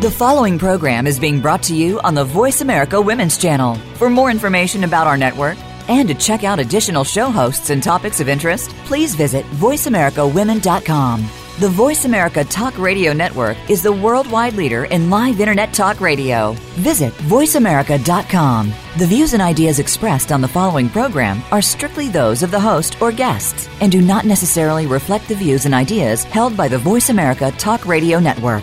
The following program is being brought to you on the Voice America Women's Channel. For more information about our network and to check out additional show hosts and topics of interest, please visit VoiceAmericaWomen.com. The Voice America Talk Radio Network is the worldwide leader in live Internet talk radio. Visit VoiceAmerica.com. The views and ideas expressed on the following program are strictly those of the host or guests and do not necessarily reflect the views and ideas held by the Voice America Talk Radio Network,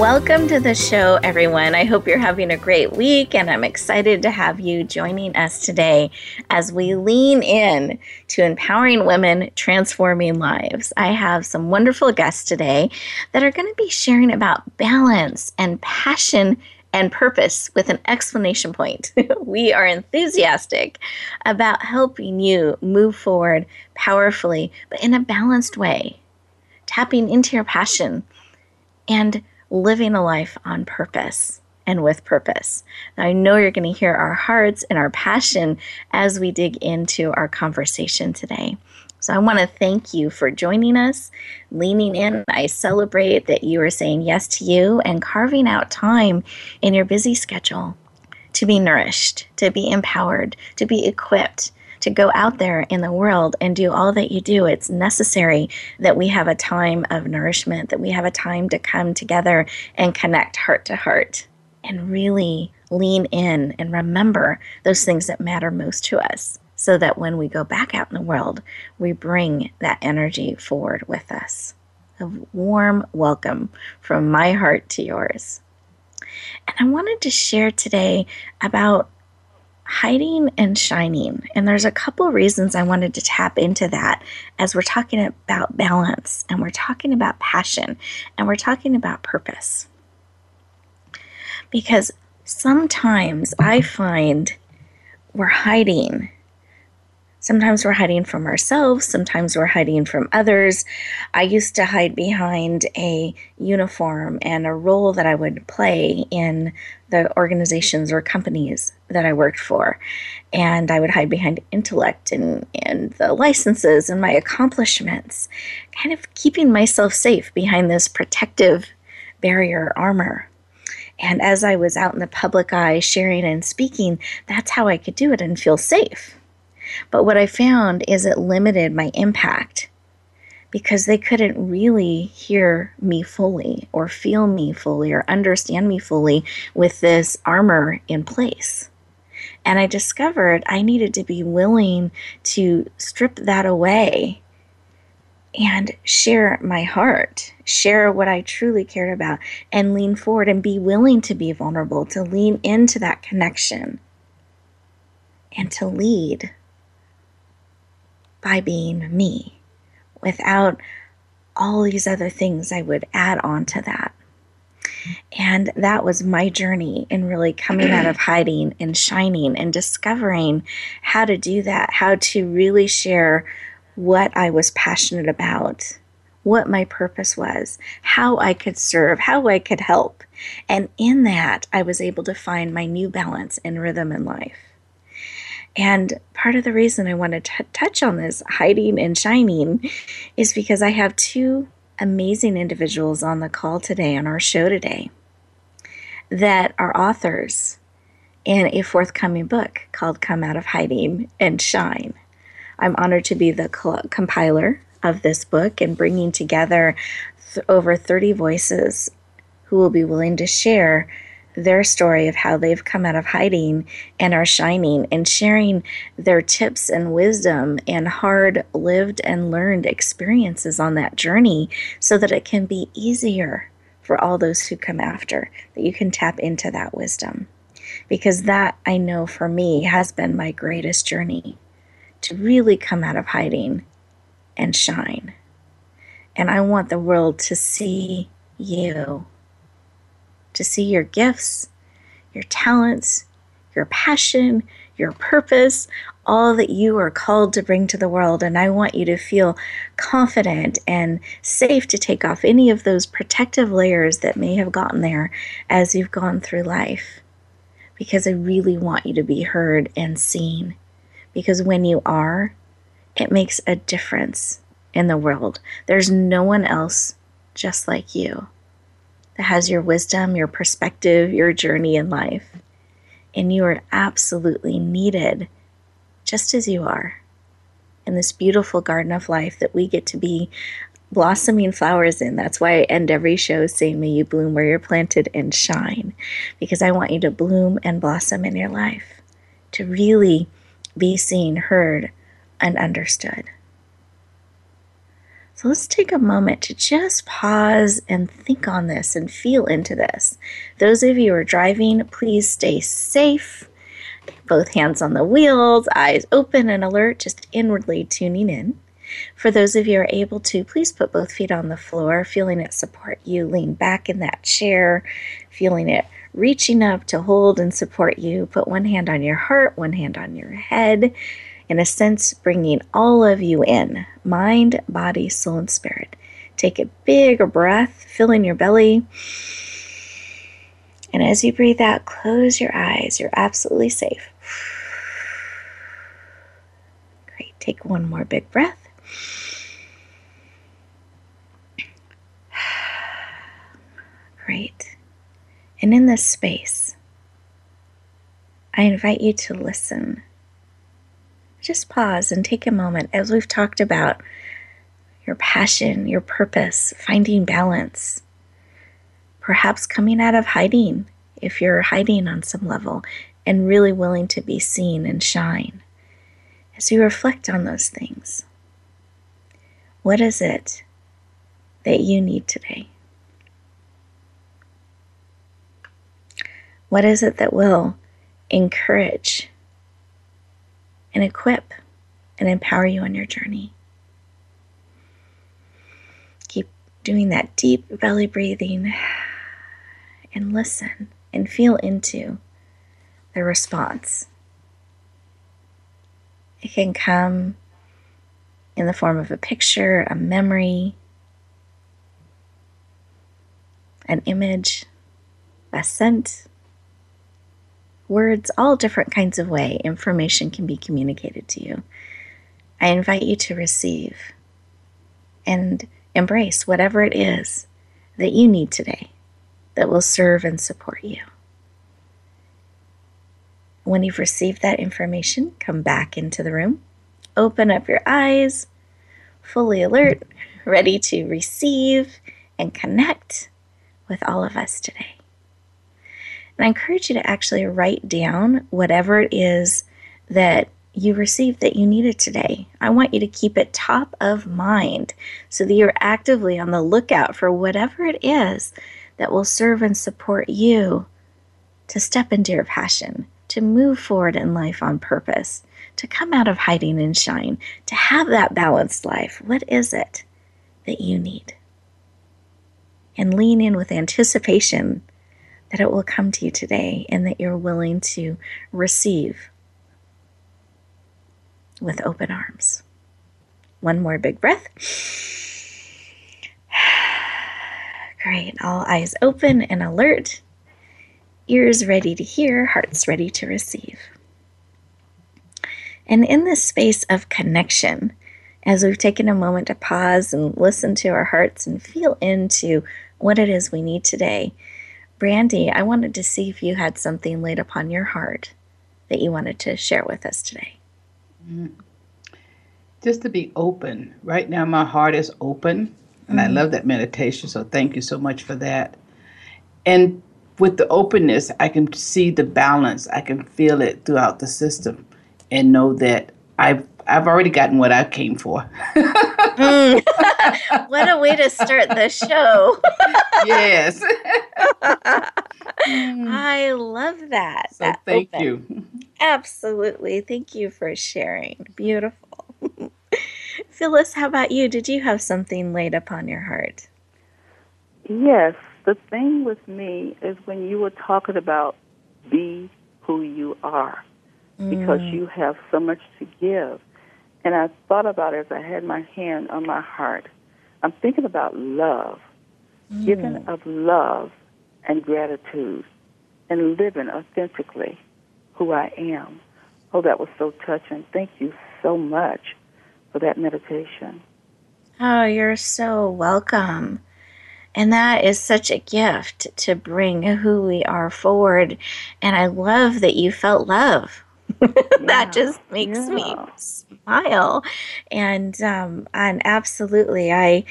Welcome to the show, everyone. I hope you're having a great week, and I'm excited to have you joining us today as we lean in to empowering women, transforming lives. I have some wonderful guests today that are going to be sharing about balance and passion and purpose with an explanation point. we are enthusiastic about helping you move forward powerfully, but in a balanced way, tapping into your passion and living a life on purpose and with purpose. Now, I know you're going to hear our hearts and our passion as we dig into our conversation today. So, I want to thank you for joining us, leaning in. I celebrate that you are saying yes to you and carving out time in your busy schedule to be nourished, to be empowered, to be equipped to go out there in the world and do all that you do. It's necessary that we have a time of nourishment, that we have a time to come together and connect heart to heart and really lean in and remember those things that matter most to us so that when we go back out in the world, we bring that energy forward with us. A warm welcome from my heart to yours. And I wanted to share today about hiding and shining. And there's a couple reasons I wanted to tap into that as we're talking about balance and we're talking about passion and we're talking about purpose. Because sometimes I find we're hiding Sometimes we're hiding from ourselves, sometimes we're hiding from others. I used to hide behind a uniform and a role that I would play in the organizations or companies that I worked for. And I would hide behind intellect and, and the licenses and my accomplishments, kind of keeping myself safe behind this protective barrier armor. And as I was out in the public eye sharing and speaking, that's how I could do it and feel safe but what I found is it limited my impact because they couldn't really hear me fully or feel me fully or understand me fully with this armor in place. And I discovered I needed to be willing to strip that away and share my heart, share what I truly cared about, and lean forward and be willing to be vulnerable, to lean into that connection and to lead by being me without all these other things I would add on to that. And that was my journey in really coming out of hiding and shining and discovering how to do that, how to really share what I was passionate about, what my purpose was, how I could serve, how I could help. And in that, I was able to find my new balance and rhythm in life. And part of the reason I want to t- touch on this hiding and shining is because I have two amazing individuals on the call today, on our show today, that are authors in a forthcoming book called Come Out of Hiding and Shine. I'm honored to be the compiler of this book and bringing together th- over 30 voices who will be willing to share their story of how they've come out of hiding and are shining and sharing their tips and wisdom and hard lived and learned experiences on that journey so that it can be easier for all those who come after, that you can tap into that wisdom. Because that I know for me has been my greatest journey to really come out of hiding and shine. And I want the world to see you to see your gifts, your talents, your passion, your purpose, all that you are called to bring to the world. And I want you to feel confident and safe to take off any of those protective layers that may have gotten there as you've gone through life. Because I really want you to be heard and seen. Because when you are, it makes a difference in the world. There's no one else just like you that has your wisdom, your perspective, your journey in life. And you are absolutely needed just as you are in this beautiful garden of life that we get to be blossoming flowers in. That's why I end every show saying, May you bloom where you're planted and shine, because I want you to bloom and blossom in your life, to really be seen, heard, and understood. So let's take a moment to just pause and think on this and feel into this. Those of you who are driving, please stay safe. Both hands on the wheels, eyes open and alert, just inwardly tuning in. For those of you who are able to, please put both feet on the floor, feeling it support you. Lean back in that chair, feeling it reaching up to hold and support you. Put one hand on your heart, one hand on your head in a sense, bringing all of you in mind, body, soul, and spirit. Take a big breath, fill in your belly. And as you breathe out, close your eyes. You're absolutely safe. Great. Take one more big breath. Great. And in this space, I invite you to listen just pause and take a moment as we've talked about your passion, your purpose, finding balance, perhaps coming out of hiding if you're hiding on some level and really willing to be seen and shine. As you reflect on those things, what is it that you need today? What is it that will encourage and equip and empower you on your journey. Keep doing that deep belly breathing and listen and feel into the response. It can come in the form of a picture, a memory, an image, a scent, words, all different kinds of way information can be communicated to you. I invite you to receive and embrace whatever it is that you need today that will serve and support you. When you've received that information, come back into the room, open up your eyes, fully alert, ready to receive and connect with all of us today. And I encourage you to actually write down whatever it is that you received that you needed today. I want you to keep it top of mind so that you're actively on the lookout for whatever it is that will serve and support you to step into your passion, to move forward in life on purpose, to come out of hiding and shine, to have that balanced life. What is it that you need? And lean in with anticipation that it will come to you today and that you're willing to receive with open arms. One more big breath. Great. All eyes open and alert, ears ready to hear, hearts ready to receive. And in this space of connection, as we've taken a moment to pause and listen to our hearts and feel into what it is we need today, Brandy, I wanted to see if you had something laid upon your heart that you wanted to share with us today. Mm. Just to be open. Right now, my heart is open, and mm. I love that meditation. So, thank you so much for that. And with the openness, I can see the balance. I can feel it throughout the system, and know that I've I've already gotten what I came for. mm. what a way to start the show. yes. I love that. So that thank open. you. Absolutely. Thank you for sharing. Beautiful. Phyllis, how about you? Did you have something laid upon your heart? Yes. The thing with me is when you were talking about be who you are because mm. you have so much to give. And I thought about it as I had my hand on my heart. I'm thinking about love, mm. giving of love and gratitude, and living authentically who I am. Oh, that was so touching. Thank you so much for that meditation. Oh, you're so welcome. And that is such a gift to bring who we are forward. And I love that you felt love. that just makes yeah. me smile. And um, and absolutely, I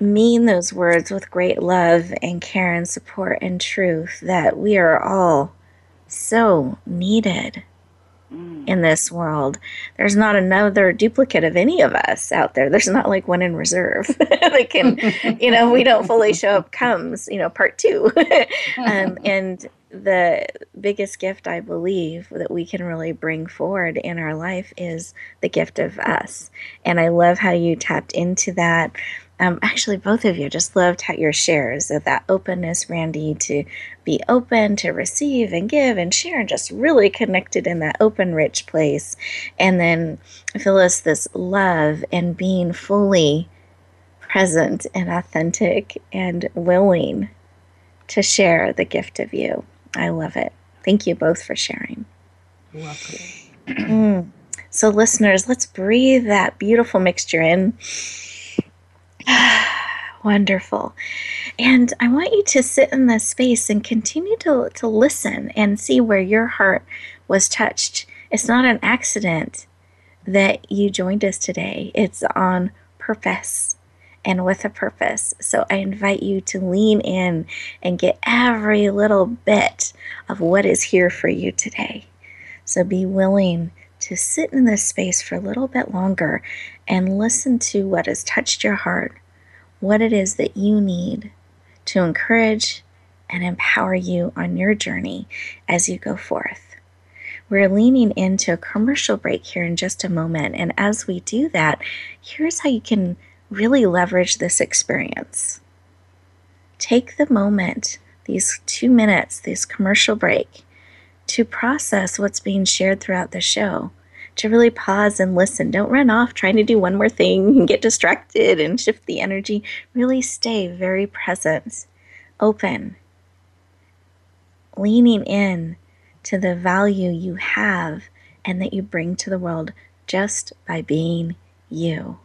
mean those words with great love and care and support and truth that we are all so needed mm. in this world. There's not another duplicate of any of us out there. There's not like one in reserve that can, you know, we don't fully show up comes, you know, part two. um, and the biggest gift I believe that we can really bring forward in our life is the gift of us. And I love how you tapped into that um, actually, both of you just loved how your shares of that openness, Brandy, to be open, to receive and give and share, and just really connected in that open, rich place. And then Phyllis, this love and being fully present and authentic and willing to share the gift of you. I love it. Thank you both for sharing. You're welcome. Mm. So, listeners, let's breathe that beautiful mixture in Wonderful. And I want you to sit in this space and continue to, to listen and see where your heart was touched. It's not an accident that you joined us today, it's on purpose and with a purpose. So I invite you to lean in and get every little bit of what is here for you today. So be willing to sit in this space for a little bit longer and listen to what has touched your heart what it is that you need to encourage and empower you on your journey as you go forth. We're leaning into a commercial break here in just a moment. And as we do that, here's how you can really leverage this experience. Take the moment, these two minutes, this commercial break, to process what's being shared throughout the show to really pause and listen. Don't run off trying to do one more thing and get distracted and shift the energy. Really stay very present, open, leaning in to the value you have and that you bring to the world just by being you.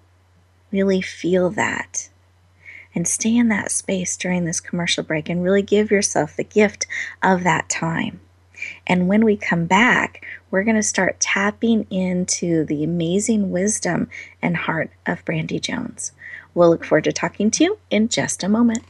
Really feel that. And stay in that space during this commercial break and really give yourself the gift of that time. And when we come back, we're going to start tapping into the amazing wisdom and heart of Brandy Jones. We'll look forward to talking to you in just a moment.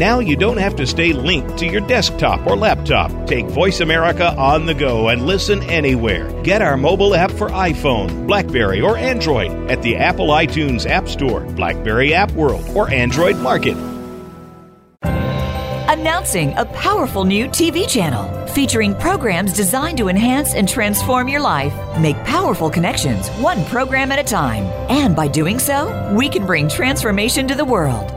Now you don't have to stay linked to your desktop or laptop. Take Voice America on the go and listen anywhere. Get our mobile app for iPhone, Blackberry, or Android at the Apple iTunes App Store, Blackberry App World, or Android Market. Announcing a powerful new TV channel featuring programs designed to enhance and transform your life. Make powerful connections, one program at a time. And by doing so, we can bring transformation to the world.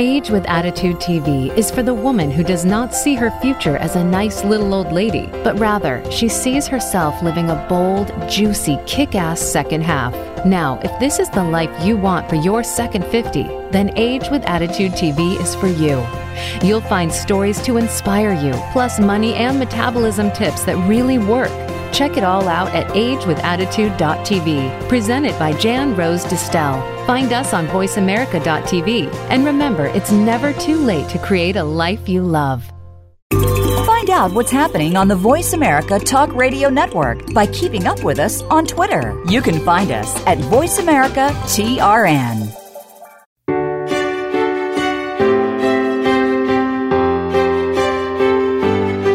Age with Attitude TV is for the woman who does not see her future as a nice little old lady, but rather she sees herself living a bold, juicy, kick ass second half. Now, if this is the life you want for your second 50, then Age with Attitude TV is for you. You'll find stories to inspire you, plus money and metabolism tips that really work. Check it all out at agewithattitude.tv, presented by Jan Rose Distel. Find us on voiceamerica.tv. And remember, it's never too late to create a life you love. Find out what's happening on the Voice America Talk Radio Network by keeping up with us on Twitter. You can find us at Voice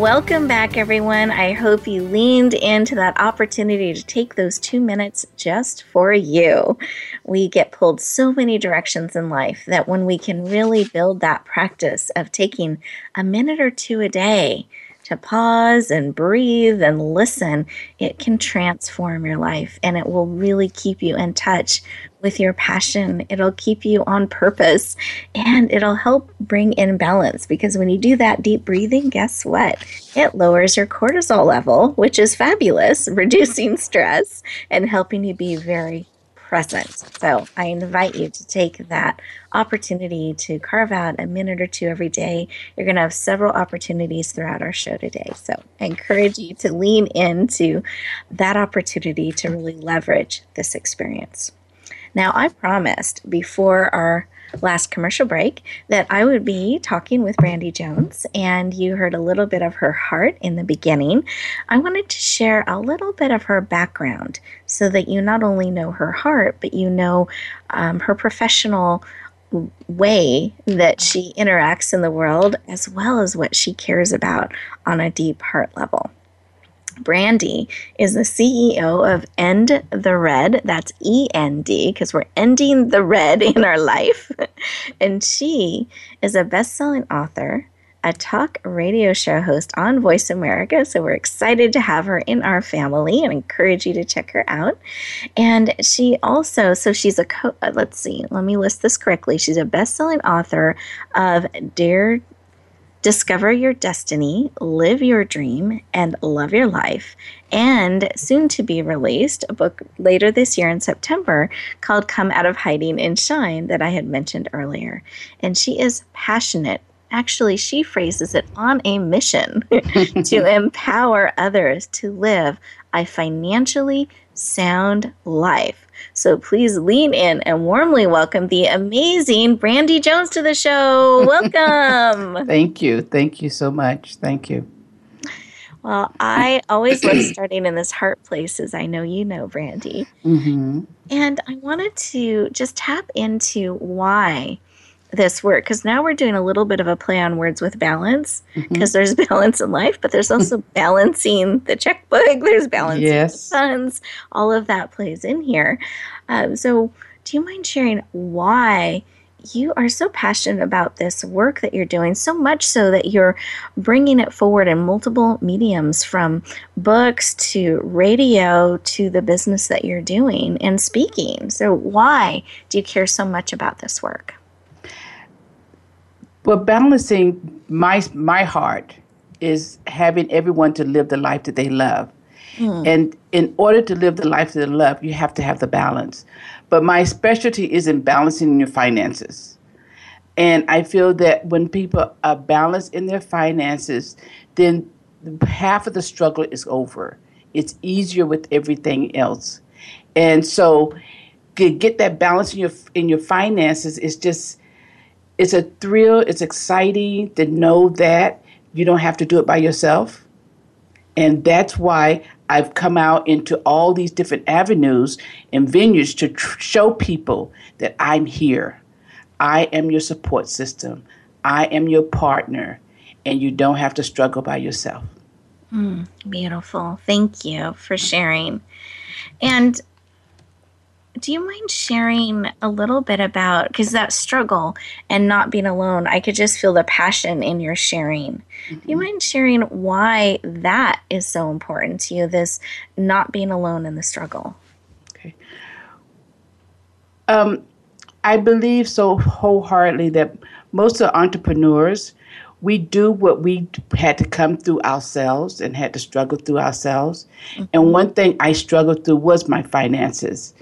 Welcome back, everyone. I hope you leaned into that opportunity to take those two minutes just for you. We get pulled so many directions in life that when we can really build that practice of taking a minute or two a day to pause and breathe and listen, it can transform your life and it will really keep you in touch with your passion. It'll keep you on purpose and it'll help bring in balance because when you do that deep breathing, guess what? It lowers your cortisol level, which is fabulous, reducing stress and helping you be very present. So I invite you to take that opportunity to carve out a minute or two every day. You're going to have several opportunities throughout our show today. So I encourage you to lean into that opportunity to really leverage this experience. Now, I promised before our last commercial break that I would be talking with Brandy Jones, and you heard a little bit of her heart in the beginning. I wanted to share a little bit of her background so that you not only know her heart, but you know um, her professional way that she interacts in the world as well as what she cares about on a deep heart level. Brandy is the CEO of End the Red. That's E N D because we're ending the red in our life. and she is a best selling author, a talk radio show host on Voice America. So we're excited to have her in our family and encourage you to check her out. And she also, so she's a co, uh, let's see, let me list this correctly. She's a best selling author of Dare Discover Your Destiny, Live Your Dream, and Love Your Life, and soon to be released, a book later this year in September called Come Out of Hiding and Shine that I had mentioned earlier. And she is passionate. Actually, she phrases it on a mission to empower others to live a financially sound life so please lean in and warmly welcome the amazing Brandy Jones to the show. Welcome. Thank you. Thank you so much. Thank you. Well, I always love starting in this heart place, as I know you know, Brandy. Mm-hmm. And I wanted to just tap into why this work because now we're doing a little bit of a play on words with balance because mm-hmm. there's balance in life, but there's also balancing the checkbook, there's balancing yes. the funds. All of that plays in here. Um, so, do you mind sharing why? You are so passionate about this work that you're doing, so much so that you're bringing it forward in multiple mediums from books to radio to the business that you're doing and speaking. So, why do you care so much about this work? Well, balancing my my heart is having everyone to live the life that they love. Mm. And in order to live the life that they love, you have to have the balance. But my specialty is in balancing your finances. And I feel that when people are balanced in their finances, then half of the struggle is over. It's easier with everything else. And so to get that balance in your in your finances is just it's a thrill, it's exciting to know that you don't have to do it by yourself. And that's why I've come out into all these different avenues and venues to tr- show people that I'm here. I am your support system. I am your partner, and you don't have to struggle by yourself. Mm, beautiful. Thank you for sharing. And do you mind sharing a little bit about because that struggle and not being alone i could just feel the passion in your sharing mm-hmm. do you mm-hmm. mind sharing why that is so important to you this not being alone in the struggle okay um, i believe so wholeheartedly that most of the entrepreneurs we do what we had to come through ourselves and had to struggle through ourselves mm-hmm. and one thing i struggled through was my finances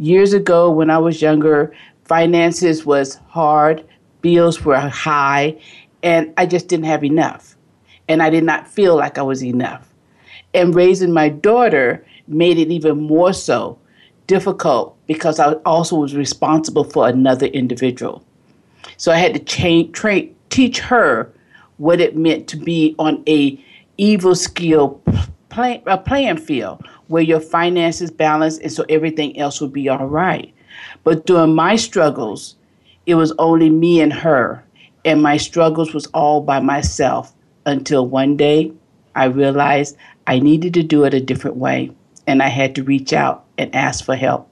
years ago when I was younger, finances was hard, bills were high, and I just didn't have enough. And I did not feel like I was enough. And raising my daughter made it even more so difficult because I also was responsible for another individual. So I had to change, train, teach her what it meant to be on a evil skill play, a playing field where your finances balance and so everything else would be all right. But during my struggles, it was only me and her, and my struggles was all by myself until one day I realized I needed to do it a different way, and I had to reach out and ask for help.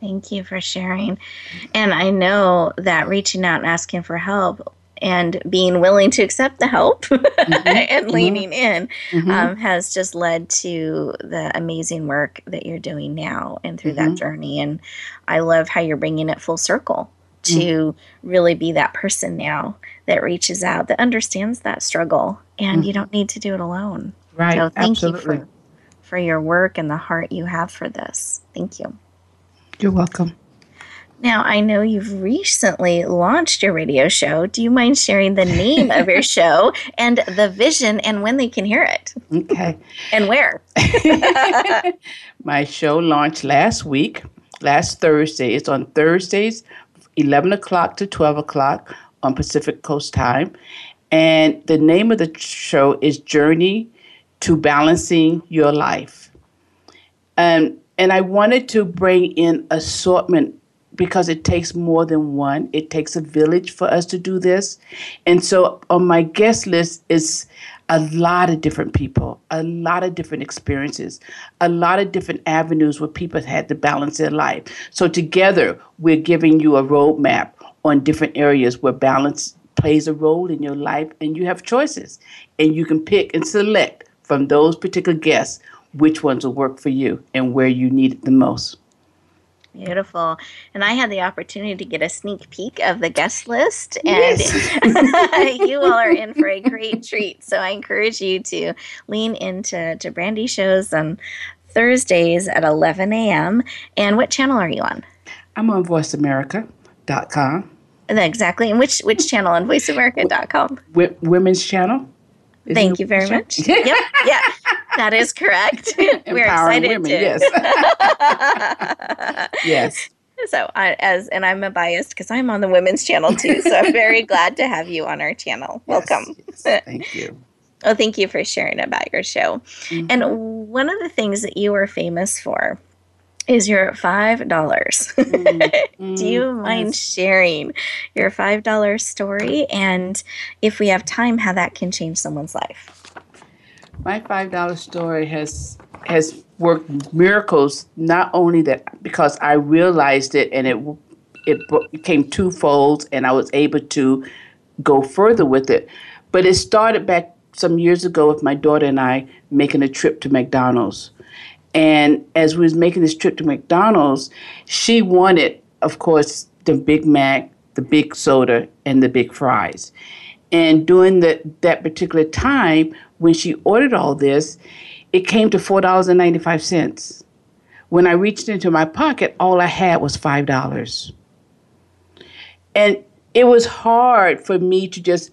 Thank you for sharing. And I know that reaching out and asking for help and being willing to accept the help mm-hmm. and mm-hmm. leaning in mm-hmm. um, has just led to the amazing work that you're doing now and through that mm-hmm. journey. And I love how you're bringing it full circle to mm. really be that person now that reaches out, that understands that struggle, and you mm-hmm. don't need to do it alone. Right. So thank Absolutely. you for, for your work and the heart you have for this. Thank you. You're welcome. Now, I know you've recently launched your radio show. Do you mind sharing the name of your show and the vision and when they can hear it? Okay. and where? My show launched last week, last Thursday. It's on Thursdays, 11 o'clock to 12 o'clock on Pacific Coast time. And the name of the show is Journey to Balancing Your Life. Um, and I wanted to bring in assortment because it takes more than one. It takes a village for us to do this. And so on my guest list is a lot of different people, a lot of different experiences, a lot of different avenues where people had to balance their life. So together, we're giving you a roadmap on different areas where balance plays a role in your life and you have choices. And you can pick and select from those particular guests which ones will work for you and where you need it the most. Beautiful. And I had the opportunity to get a sneak peek of the guest list, and yes. you all are in for a great treat. So I encourage you to lean into to Brandy shows on Thursdays at 11 a.m. And what channel are you on? I'm on voiceamerica.com. Exactly. And which, which channel on voiceamerica.com? W- women's channel. Thank you very much. yep. Yeah. That is correct. We're excited women, to. Yes. yes. So, I, as and I'm a biased because I'm on the women's channel too. So I'm very glad to have you on our channel. Welcome. Yes, yes. Thank you. Oh, thank you for sharing about your show. Mm-hmm. And one of the things that you are famous for is your five dollars. Mm-hmm. Do you mind yes. sharing your five dollar story and if we have time, how that can change someone's life? my five dollar story has has worked miracles. Not only that, because I realized it and it it became twofold, and I was able to go further with it. But it started back some years ago with my daughter and I making a trip to McDonald's. And as we was making this trip to McDonald's, she wanted, of course, the Big Mac, the big soda, and the big fries. And during the, that particular time, when she ordered all this, it came to $4.95. When I reached into my pocket, all I had was $5. And it was hard for me to just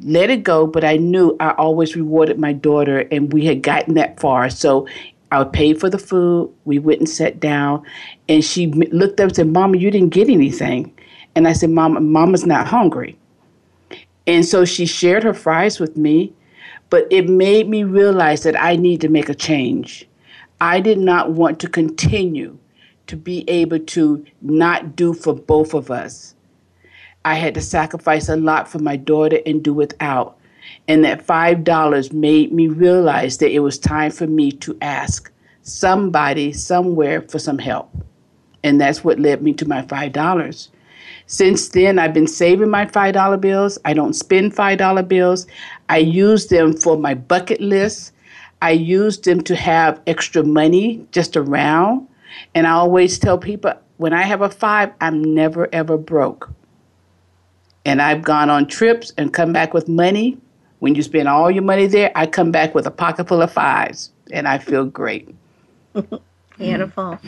let it go, but I knew I always rewarded my daughter, and we had gotten that far. So I paid for the food. We went and sat down, and she looked up and said, Mama, you didn't get anything. And I said, Mama, Mama's not hungry. And so she shared her fries with me, but it made me realize that I need to make a change. I did not want to continue to be able to not do for both of us. I had to sacrifice a lot for my daughter and do without. And that $5 made me realize that it was time for me to ask somebody somewhere for some help. And that's what led me to my $5. Since then, I've been saving my $5 bills. I don't spend $5 bills. I use them for my bucket list. I use them to have extra money just around. And I always tell people when I have a five, I'm never ever broke. And I've gone on trips and come back with money. When you spend all your money there, I come back with a pocket full of fives and I feel great. Beautiful.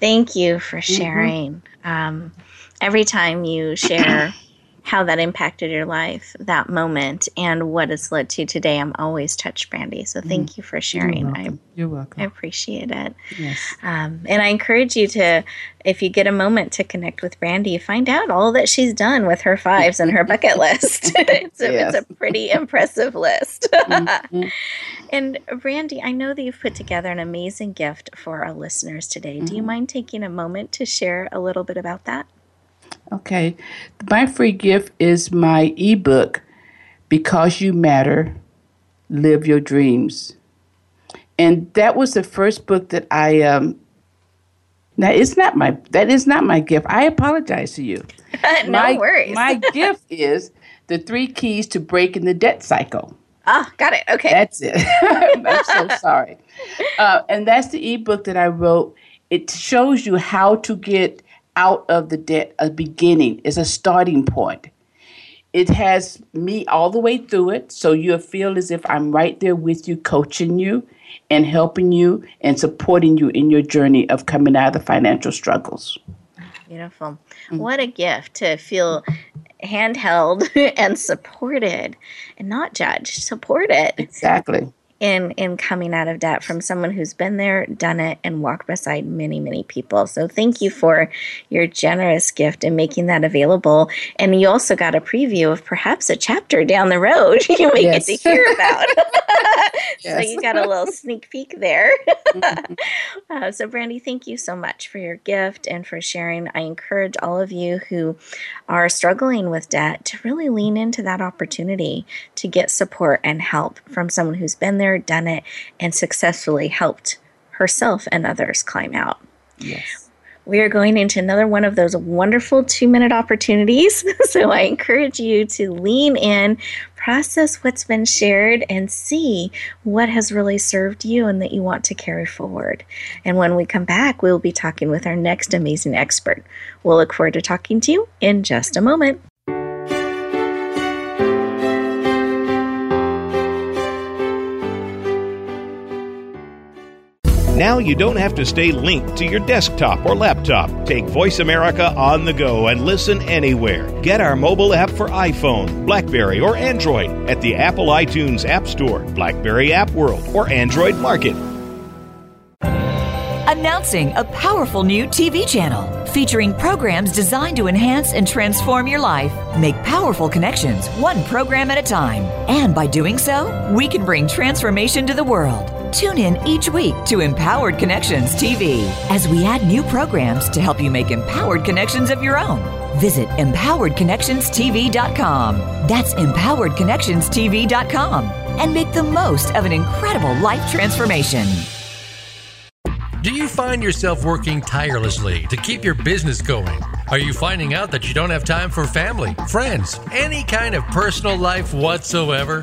Thank you for mm-hmm. sharing. Mm-hmm. Um, every time you share how that impacted your life, that moment, and what it's led to today. I'm always touched, Brandy. So thank mm-hmm. you for sharing. You're welcome. I, You're welcome. I appreciate it. Yes. Um, and I encourage you to, if you get a moment to connect with Brandy, find out all that she's done with her fives and her bucket list. it's, a, yes. it's a pretty impressive list. mm-hmm. And Brandy, I know that you've put together an amazing gift for our listeners today. Mm-hmm. Do you mm-hmm. mind taking a moment to share a little bit about that? Okay. My free gift is my ebook, Because You Matter Live Your Dreams. And that was the first book that I um now it's not my that is not my gift. I apologize to you. no my, worries. my gift is the three keys to breaking the debt cycle. Ah, got it. Okay. That's it. I'm so sorry. Uh, and that's the ebook that I wrote. It shows you how to get out of the debt a beginning. Is a starting point. It has me all the way through it so you'll feel as if i'm right there with you coaching you and helping you and supporting you in your journey of coming out of the financial struggles. Beautiful. Mm-hmm. what a gift to feel handheld and supported and not judged supported. Exactly in in coming out of debt from someone who's been there, done it, and walked beside many, many people. So thank you for your generous gift and making that available. And you also got a preview of perhaps a chapter down the road you may yes. get to hear about. so you got a little sneak peek there. mm-hmm. uh, so Brandy, thank you so much for your gift and for sharing. I encourage all of you who are struggling with debt to really lean into that opportunity to get support and help from someone who's been there there, done it, and successfully helped herself and others climb out. Yes. We are going into another one of those wonderful two minute opportunities. so I encourage you to lean in, process what's been shared, and see what has really served you and that you want to carry forward. And when we come back, we'll be talking with our next amazing expert. We'll look forward to talking to you in just a moment. Now you don't have to stay linked to your desktop or laptop. Take Voice America on the go and listen anywhere. Get our mobile app for iPhone, Blackberry, or Android at the Apple iTunes App Store, Blackberry App World, or Android Market. Announcing a powerful new TV channel featuring programs designed to enhance and transform your life. Make powerful connections, one program at a time. And by doing so, we can bring transformation to the world. Tune in each week to Empowered Connections TV as we add new programs to help you make empowered connections of your own. Visit empoweredconnectionstv.com. That's empoweredconnectionstv.com and make the most of an incredible life transformation. Do you find yourself working tirelessly to keep your business going? Are you finding out that you don't have time for family, friends, any kind of personal life whatsoever?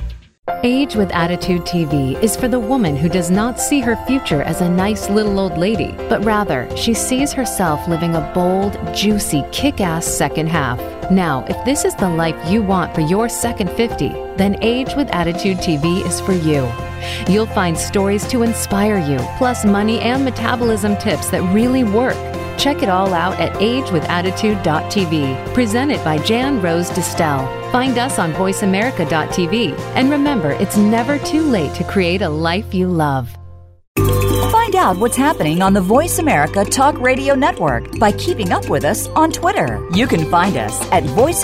Age with Attitude TV is for the woman who does not see her future as a nice little old lady, but rather she sees herself living a bold, juicy, kick ass second half. Now, if this is the life you want for your second 50, then Age with Attitude TV is for you. You'll find stories to inspire you, plus money and metabolism tips that really work. Check it all out at agewithattitude.tv, presented by Jan Rose Distel. Find us on voiceamerica.tv. And remember, it's never too late to create a life you love. Find out what's happening on the Voice America Talk Radio Network by keeping up with us on Twitter. You can find us at Voice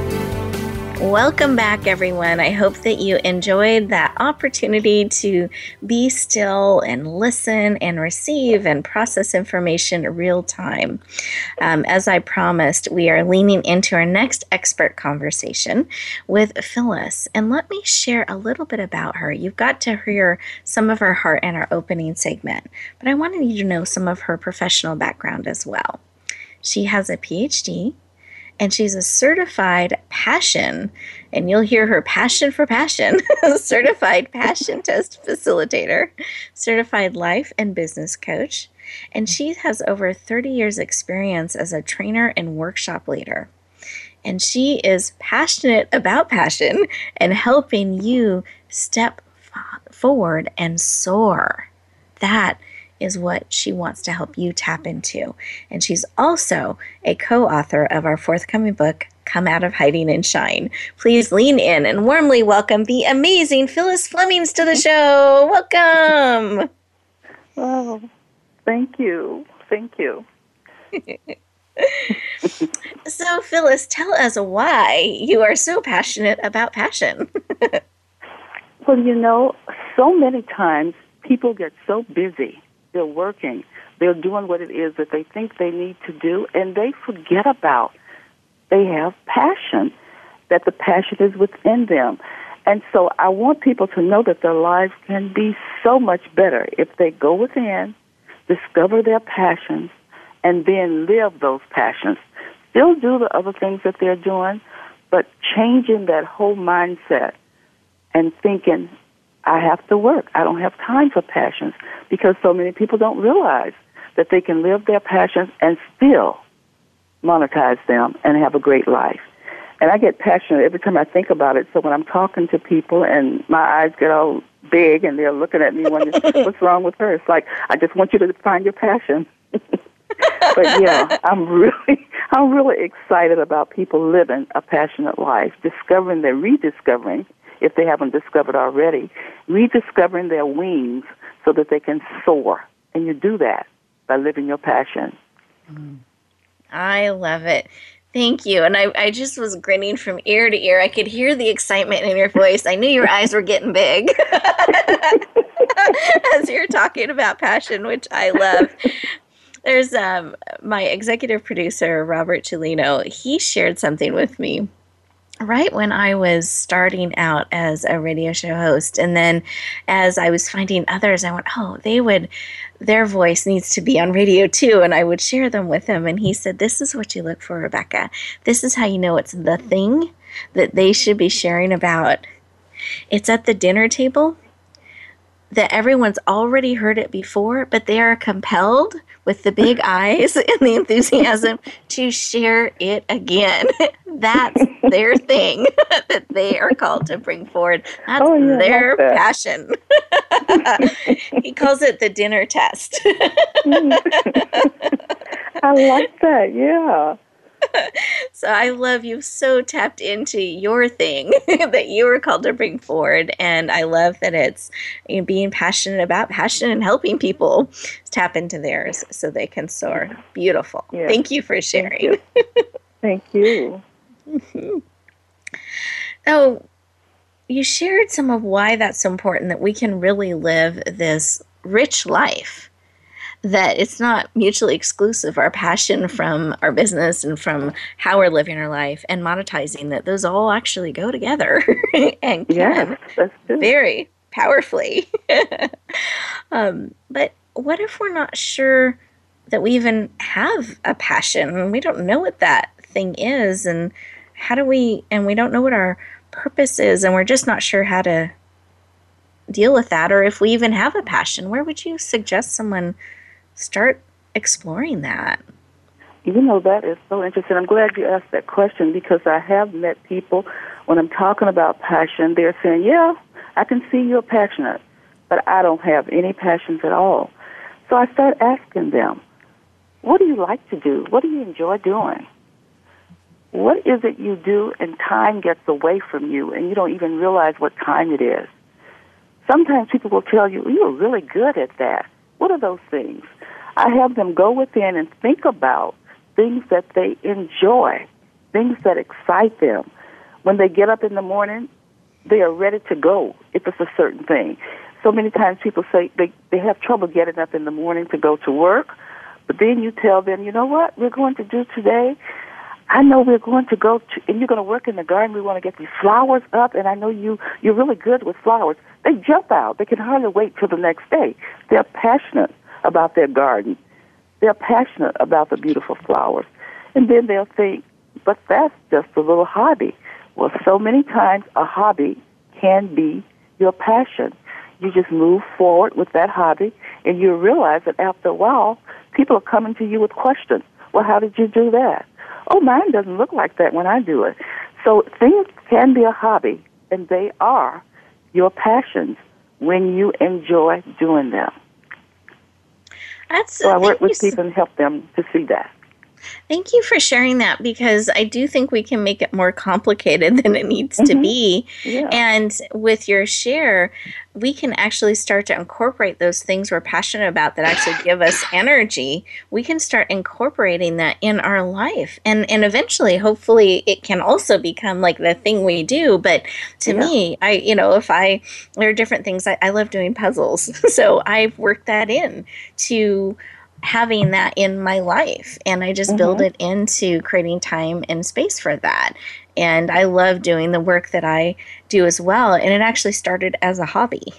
Welcome back, everyone. I hope that you enjoyed that opportunity to be still and listen and receive and process information real time. Um, as I promised, we are leaning into our next expert conversation with Phyllis. And let me share a little bit about her. You've got to hear some of her heart in our opening segment, but I wanted you to know some of her professional background as well. She has a PhD and she's a certified passion, and you'll hear her passion for passion, certified passion test facilitator, certified life and business coach, and she has over 30 years experience as a trainer and workshop leader. And she is passionate about passion and helping you step forward and soar. That is what she wants to help you tap into. And she's also a co author of our forthcoming book, Come Out of Hiding and Shine. Please lean in and warmly welcome the amazing Phyllis Flemings to the show. Welcome. Oh, thank you. Thank you. so, Phyllis, tell us why you are so passionate about passion. well, you know, so many times people get so busy they're working. They're doing what it is that they think they need to do, and they forget about they have passion, that the passion is within them. And so I want people to know that their lives can be so much better if they go within, discover their passions, and then live those passions. Still do the other things that they're doing, but changing that whole mindset and thinking, I have to work. I don't have time for passions because so many people don't realize that they can live their passions and still monetize them and have a great life. And I get passionate every time I think about it. So when I'm talking to people and my eyes get all big and they're looking at me wondering, what's wrong with her? It's like, I just want you to find your passion. but yeah, I'm really, I'm really excited about people living a passionate life, discovering their rediscovering if they haven't discovered already, rediscovering their wings so that they can soar. And you do that by living your passion. I love it. Thank you. And I, I just was grinning from ear to ear. I could hear the excitement in your voice. I knew your eyes were getting big as you're talking about passion, which I love. There's um, my executive producer, Robert Chilino. He shared something with me right when I was starting out as a radio show host. And then as I was finding others, I went, oh, they would, their voice needs to be on radio too. And I would share them with him. And he said, this is what you look for, Rebecca. This is how you know it's the thing that they should be sharing about. It's at the dinner table that everyone's already heard it before, but they are compelled with the big eyes and the enthusiasm to share it again. That's their thing that they are called to bring forward. That's oh, yeah, their that. passion. he calls it the dinner test. I like that, yeah. so I love you so tapped into your thing that you were called to bring forward. And I love that it's you know, being passionate about passion and helping people tap into theirs so they can soar. Beautiful. Yeah. Thank you for sharing. Thank you. Thank you. So, you shared some of why that's so important that we can really live this rich life that it's not mutually exclusive. Our passion from our business and from how we're living our life and monetizing that those all actually go together and can very powerfully. Um, but what if we're not sure that we even have a passion? We don't know what that thing is and how do we and we don't know what our purpose is and we're just not sure how to deal with that. Or if we even have a passion where would you suggest someone start exploring that. You know, that is so interesting. I'm glad you asked that question because I have met people when I'm talking about passion, they're saying, Yeah, I can see you're passionate, but I don't have any passions at all. So I start asking them, What do you like to do? What do you enjoy doing? What is it you do and time gets away from you and you don't even realize what time it is? Sometimes people will tell you, You're really good at that. What are those things? I have them go within and think about things that they enjoy, things that excite them. When they get up in the morning, they are ready to go if it's a certain thing. So many times people say they, they have trouble getting up in the morning to go to work, but then you tell them, you know what, we're going to do today? I know we're going to go to, and you're going to work in the garden. We want to get these flowers up, and I know you, you're really good with flowers. They jump out. They can hardly wait till the next day. They're passionate about their garden. They're passionate about the beautiful flowers. And then they'll think, but that's just a little hobby. Well, so many times a hobby can be your passion. You just move forward with that hobby, and you realize that after a while, people are coming to you with questions. Well, how did you do that? Oh, mine doesn't look like that when I do it. So things can be a hobby, and they are your passions when you enjoy doing them. That's, so I work with people and help them to see that. Thank you for sharing that because I do think we can make it more complicated than it needs mm-hmm. to be. Yeah. And with your share, we can actually start to incorporate those things we're passionate about that actually give us energy. We can start incorporating that in our life. And and eventually hopefully it can also become like the thing we do. But to yeah. me, I you know, if I there are different things I, I love doing puzzles. so I've worked that in to having that in my life and I just mm-hmm. build it into creating time and space for that. And I love doing the work that I do as well. And it actually started as a hobby.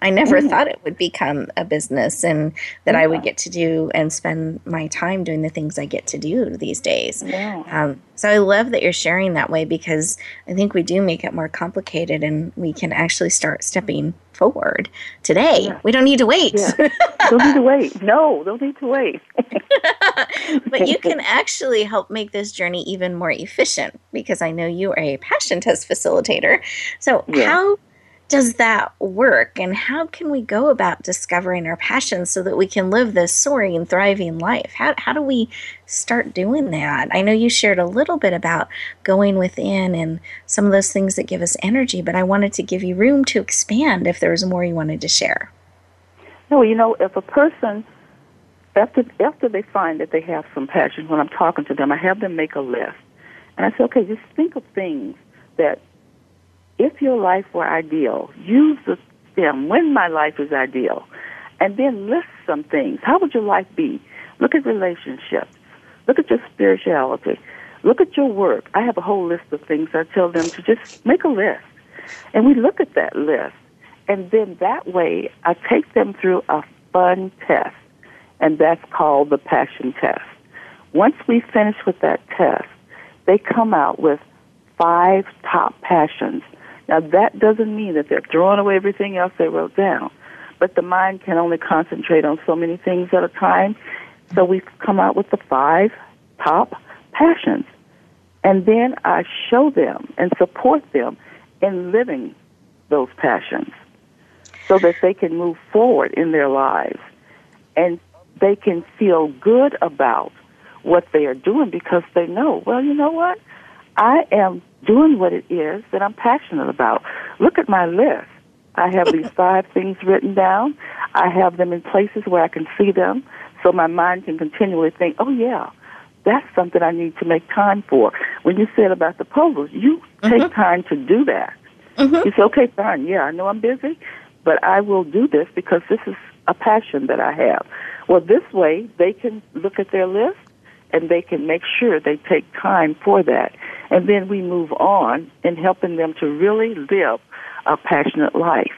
I never mm. thought it would become a business and that yeah. I would get to do and spend my time doing the things I get to do these days. Yeah. Um, so I love that you're sharing that way because I think we do make it more complicated and we can actually start stepping forward today. Yeah. We don't need to wait. Yeah. don't need to wait. No, don't need to wait. but you can actually help make this journey even more efficient because I know you are a passion test facilitator. So, yeah. how does that work? And how can we go about discovering our passions so that we can live this soaring thriving life? How, how do we start doing that? I know you shared a little bit about going within and some of those things that give us energy but i wanted to give you room to expand if there was more you wanted to share. No you know if a person after after they find that they have some passion when i'm talking to them i have them make a list. And i say okay just think of things that if your life were ideal, use the stem, when my life is ideal, and then list some things. How would your life be? Look at relationships. Look at your spirituality. Look at your work. I have a whole list of things I tell them to just make a list. And we look at that list. And then that way, I take them through a fun test. And that's called the passion test. Once we finish with that test, they come out with five top passions now, that doesn't mean that they're throwing away everything else they wrote down, but the mind can only concentrate on so many things at a time. So we've come out with the five top passions. And then I show them and support them in living those passions so that they can move forward in their lives and they can feel good about what they are doing because they know, well, you know what? I am doing what it is that I'm passionate about. Look at my list. I have these five things written down. I have them in places where I can see them so my mind can continually think, oh, yeah, that's something I need to make time for. When you said about the puzzles, you mm-hmm. take time to do that. Mm-hmm. You say, okay, fine, yeah, I know I'm busy, but I will do this because this is a passion that I have. Well, this way, they can look at their list and they can make sure they take time for that. And then we move on in helping them to really live a passionate life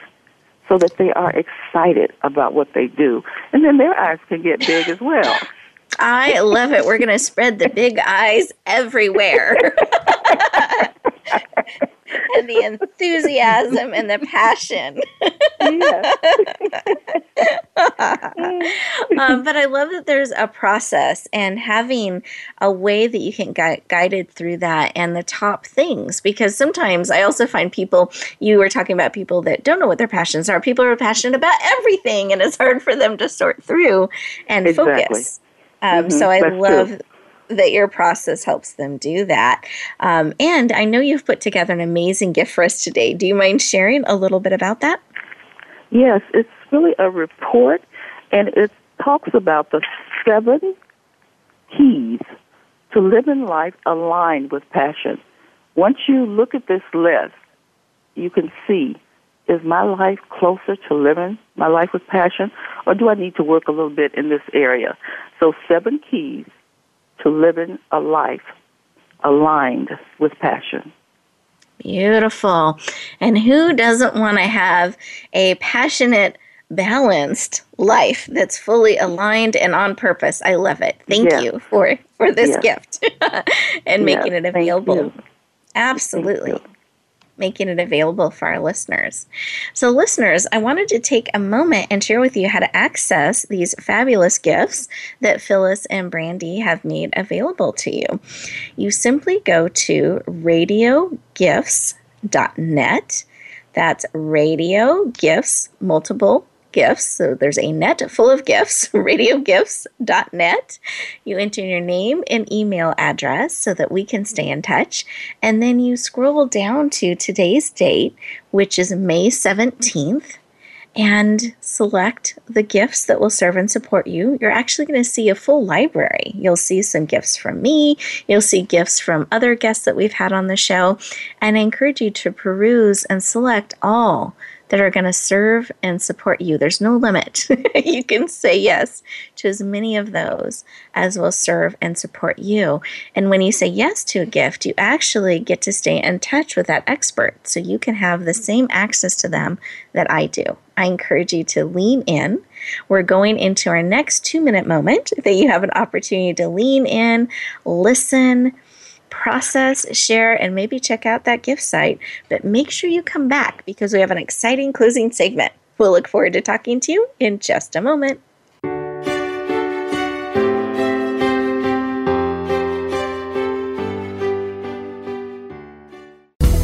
so that they are excited about what they do. And then their eyes can get big as well. I love it. We're going to spread the big eyes everywhere. and the enthusiasm and the passion. um, but I love that there's a process and having a way that you can get guided through that and the top things. Because sometimes I also find people, you were talking about people that don't know what their passions are. People are passionate about everything and it's hard for them to sort through and exactly. focus. Um, mm-hmm, so I love true that your process helps them do that. Um, and I know you've put together an amazing gift for us today. Do you mind sharing a little bit about that? Yes, it's really a report, and it talks about the seven keys to living life aligned with passion. Once you look at this list, you can see is my life closer to living my life with passion, or do I need to work a little bit in this area? So, seven keys to living a life aligned with passion. Beautiful. And who doesn't want to have a passionate, balanced life that's fully aligned and on purpose? I love it. Thank yes. you for for this yes. gift and yes, making it available. Absolutely making it available for our listeners. So, listeners, I wanted to take a moment and share with you how to access these fabulous gifts that Phyllis and Brandy have made available to you. You simply go to radiogifts.net. That's radio gifts, multiple gifts. So there's a net full of gifts, radiogifts.net. You enter your name and email address so that we can stay in touch. And then you scroll down to today's date, which is May 17th. And select the gifts that will serve and support you. You're actually going to see a full library. You'll see some gifts from me. You'll see gifts from other guests that we've had on the show. And I encourage you to peruse and select all that are going to serve and support you. There's no limit. you can say yes to as many of those as will serve and support you. And when you say yes to a gift, you actually get to stay in touch with that expert so you can have the same access to them that I do. I encourage you to lean in. We're going into our next two minute moment that you have an opportunity to lean in, listen, process, share, and maybe check out that gift site. But make sure you come back because we have an exciting closing segment. We'll look forward to talking to you in just a moment.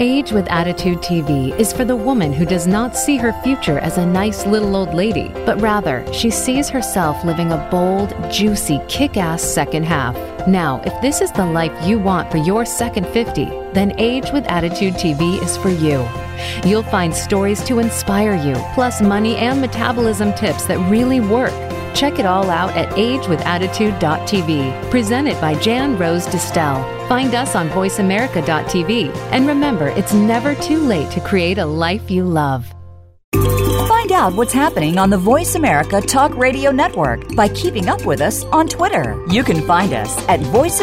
Age with Attitude TV is for the woman who does not see her future as a nice little old lady, but rather she sees herself living a bold, juicy, kick ass second half. Now, if this is the life you want for your second 50, then Age with Attitude TV is for you. You'll find stories to inspire you, plus money and metabolism tips that really work. Check it all out at agewithattitude.tv, presented by Jan Rose Distel. Find us on voiceamerica.tv. And remember, it's never too late to create a life you love. Find out what's happening on the Voice America Talk Radio Network by keeping up with us on Twitter. You can find us at Voice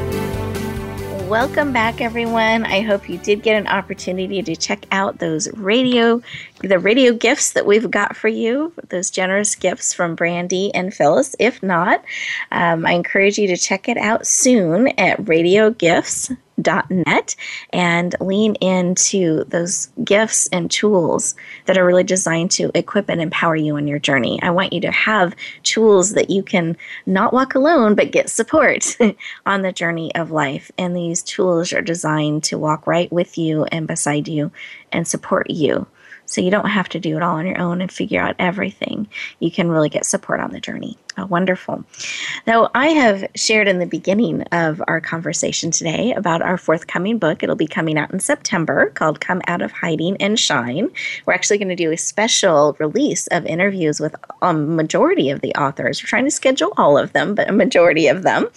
Welcome back, everyone. I hope you did get an opportunity to check out those radio, the radio gifts that we've got for you, those generous gifts from Brandy and Phyllis. If not, um, I encourage you to check it out soon at Radio Gifts net and lean into those gifts and tools that are really designed to equip and empower you on your journey. I want you to have tools that you can not walk alone, but get support on the journey of life. And these tools are designed to walk right with you and beside you and support you. So you don't have to do it all on your own and figure out everything. You can really get support on the journey. Oh, wonderful. Now, I have shared in the beginning of our conversation today about our forthcoming book. It'll be coming out in September called Come Out of Hiding and Shine. We're actually going to do a special release of interviews with a majority of the authors. We're trying to schedule all of them, but a majority of them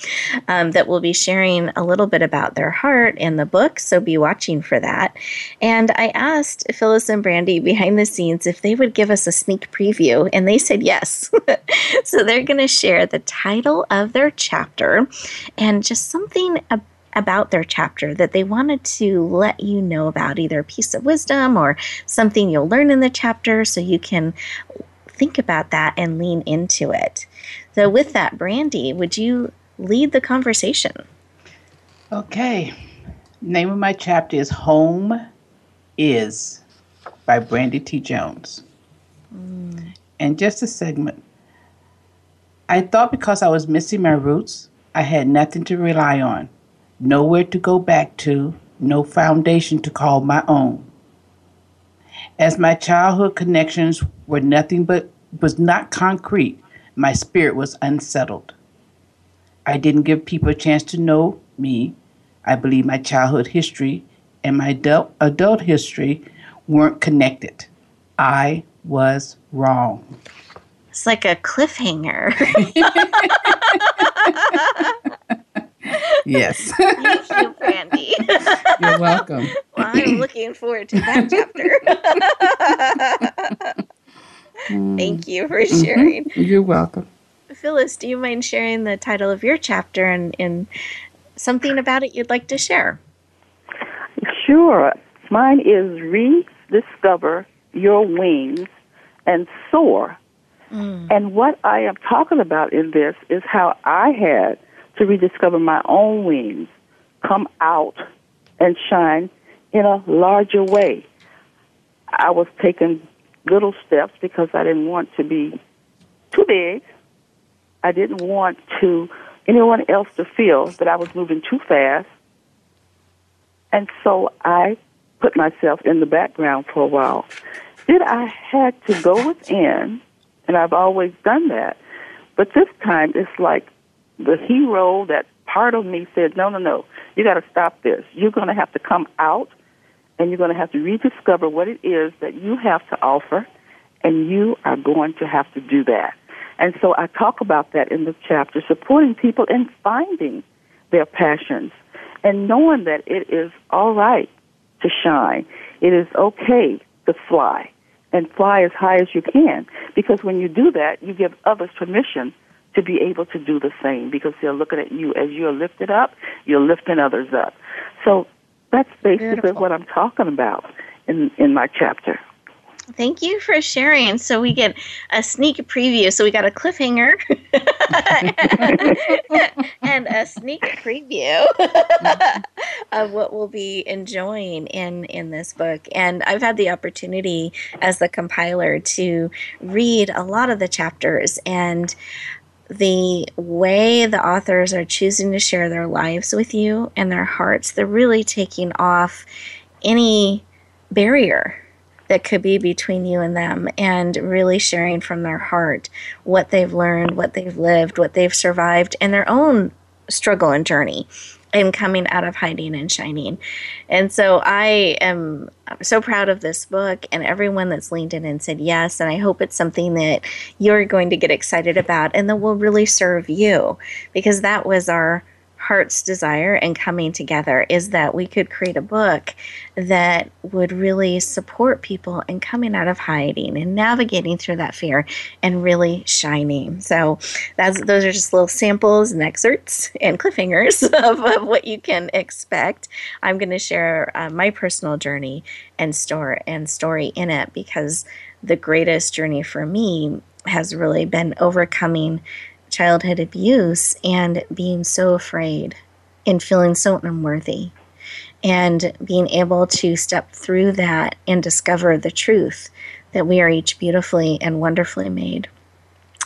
um, that will be sharing a little bit about their heart and the book. So be watching for that. And I asked Phyllis and Brandy behind the scenes if they would give us a sneak preview, and they said yes. so they're going to share the title of their chapter and just something about about their chapter that they wanted to let you know about, either a piece of wisdom or something you'll learn in the chapter so you can think about that and lean into it. So, with that, Brandy, would you lead the conversation? Okay. Name of my chapter is Home Is by Brandy T. Jones. Mm. And just a segment I thought because I was missing my roots, I had nothing to rely on, nowhere to go back to, no foundation to call my own. As my childhood connections were nothing but was not concrete, my spirit was unsettled. I didn't give people a chance to know me. I believe my childhood history and my adult, adult history weren't connected. I was wrong. It's like a cliffhanger. yes. Thank you, Brandy. You're welcome. Well, I'm looking forward to that chapter. Thank you for mm-hmm. sharing. Mm-hmm. You're welcome. Phyllis, do you mind sharing the title of your chapter and, and something about it you'd like to share? Sure. Mine is Rediscover Your Wings and Soar Mm. And what I am talking about in this is how I had to rediscover my own wings, come out and shine in a larger way. I was taking little steps because I didn't want to be too big. I didn't want to anyone else to feel that I was moving too fast. And so I put myself in the background for a while. Then I had to go within and I've always done that. But this time it's like the hero, that part of me said, no, no, no, you got to stop this. You're going to have to come out and you're going to have to rediscover what it is that you have to offer, and you are going to have to do that. And so I talk about that in the chapter, supporting people in finding their passions and knowing that it is all right to shine. It is okay to fly and fly as high as you can. Because when you do that, you give others permission to be able to do the same because they're looking at you as you're lifted up, you're lifting others up. So that's basically Beautiful. what I'm talking about in, in my chapter. Thank you for sharing. So we get a sneak preview. So we got a cliffhanger and a sneak preview of what we'll be enjoying in in this book. And I've had the opportunity as the compiler to read a lot of the chapters and the way the authors are choosing to share their lives with you and their hearts, they're really taking off any barrier that could be between you and them and really sharing from their heart what they've learned, what they've lived, what they've survived, and their own struggle and journey in coming out of hiding and shining. And so I am so proud of this book and everyone that's leaned in and said yes. And I hope it's something that you're going to get excited about and that will really serve you because that was our heart's desire and coming together is that we could create a book that would really support people in coming out of hiding and navigating through that fear and really shining. So that's those are just little samples and excerpts and cliffhangers of, of what you can expect. I'm going to share uh, my personal journey and store and story in it because the greatest journey for me has really been overcoming childhood abuse and being so afraid and feeling so unworthy. And being able to step through that and discover the truth that we are each beautifully and wonderfully made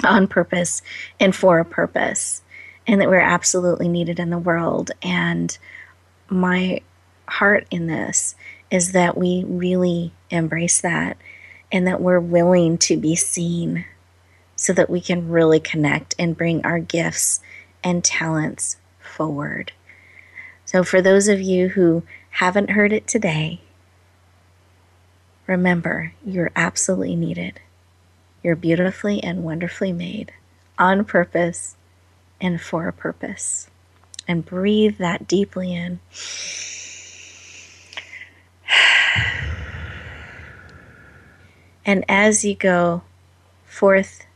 on purpose and for a purpose. And that we're absolutely needed in the world. And my heart in this is that we really embrace that and that we're willing to be seen so that we can really connect and bring our gifts and talents forward. So, for those of you who haven't heard it today, remember you're absolutely needed. You're beautifully and wonderfully made on purpose and for a purpose. And breathe that deeply in. And as you go forth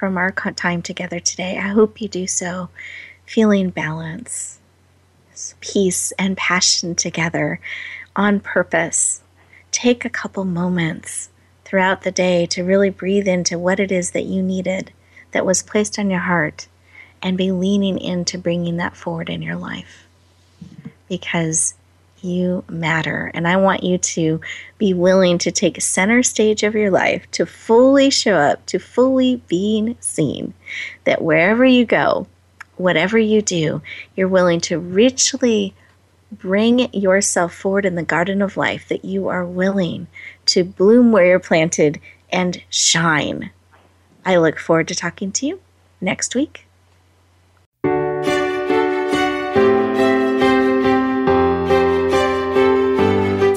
from our time together today, I hope you do so feeling balance, peace, and passion together on purpose. Take a couple moments throughout the day to really breathe into what it is that you needed that was placed on your heart and be leaning into bringing that forward in your life. Because you matter. And I want you to be willing to take center stage of your life, to fully show up, to fully being seen. That wherever you go, whatever you do, you're willing to richly bring yourself forward in the garden of life, that you are willing to bloom where you're planted and shine. I look forward to talking to you next week.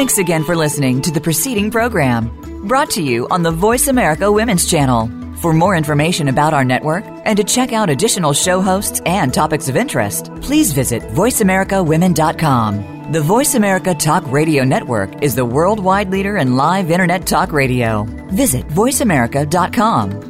Thanks again for listening to the preceding program, brought to you on the Voice America Women's Channel. For more information about our network and to check out additional show hosts and topics of interest, please visit VoiceAmericaWomen.com. The Voice America Talk Radio Network is the worldwide leader in live Internet talk radio. Visit VoiceAmerica.com.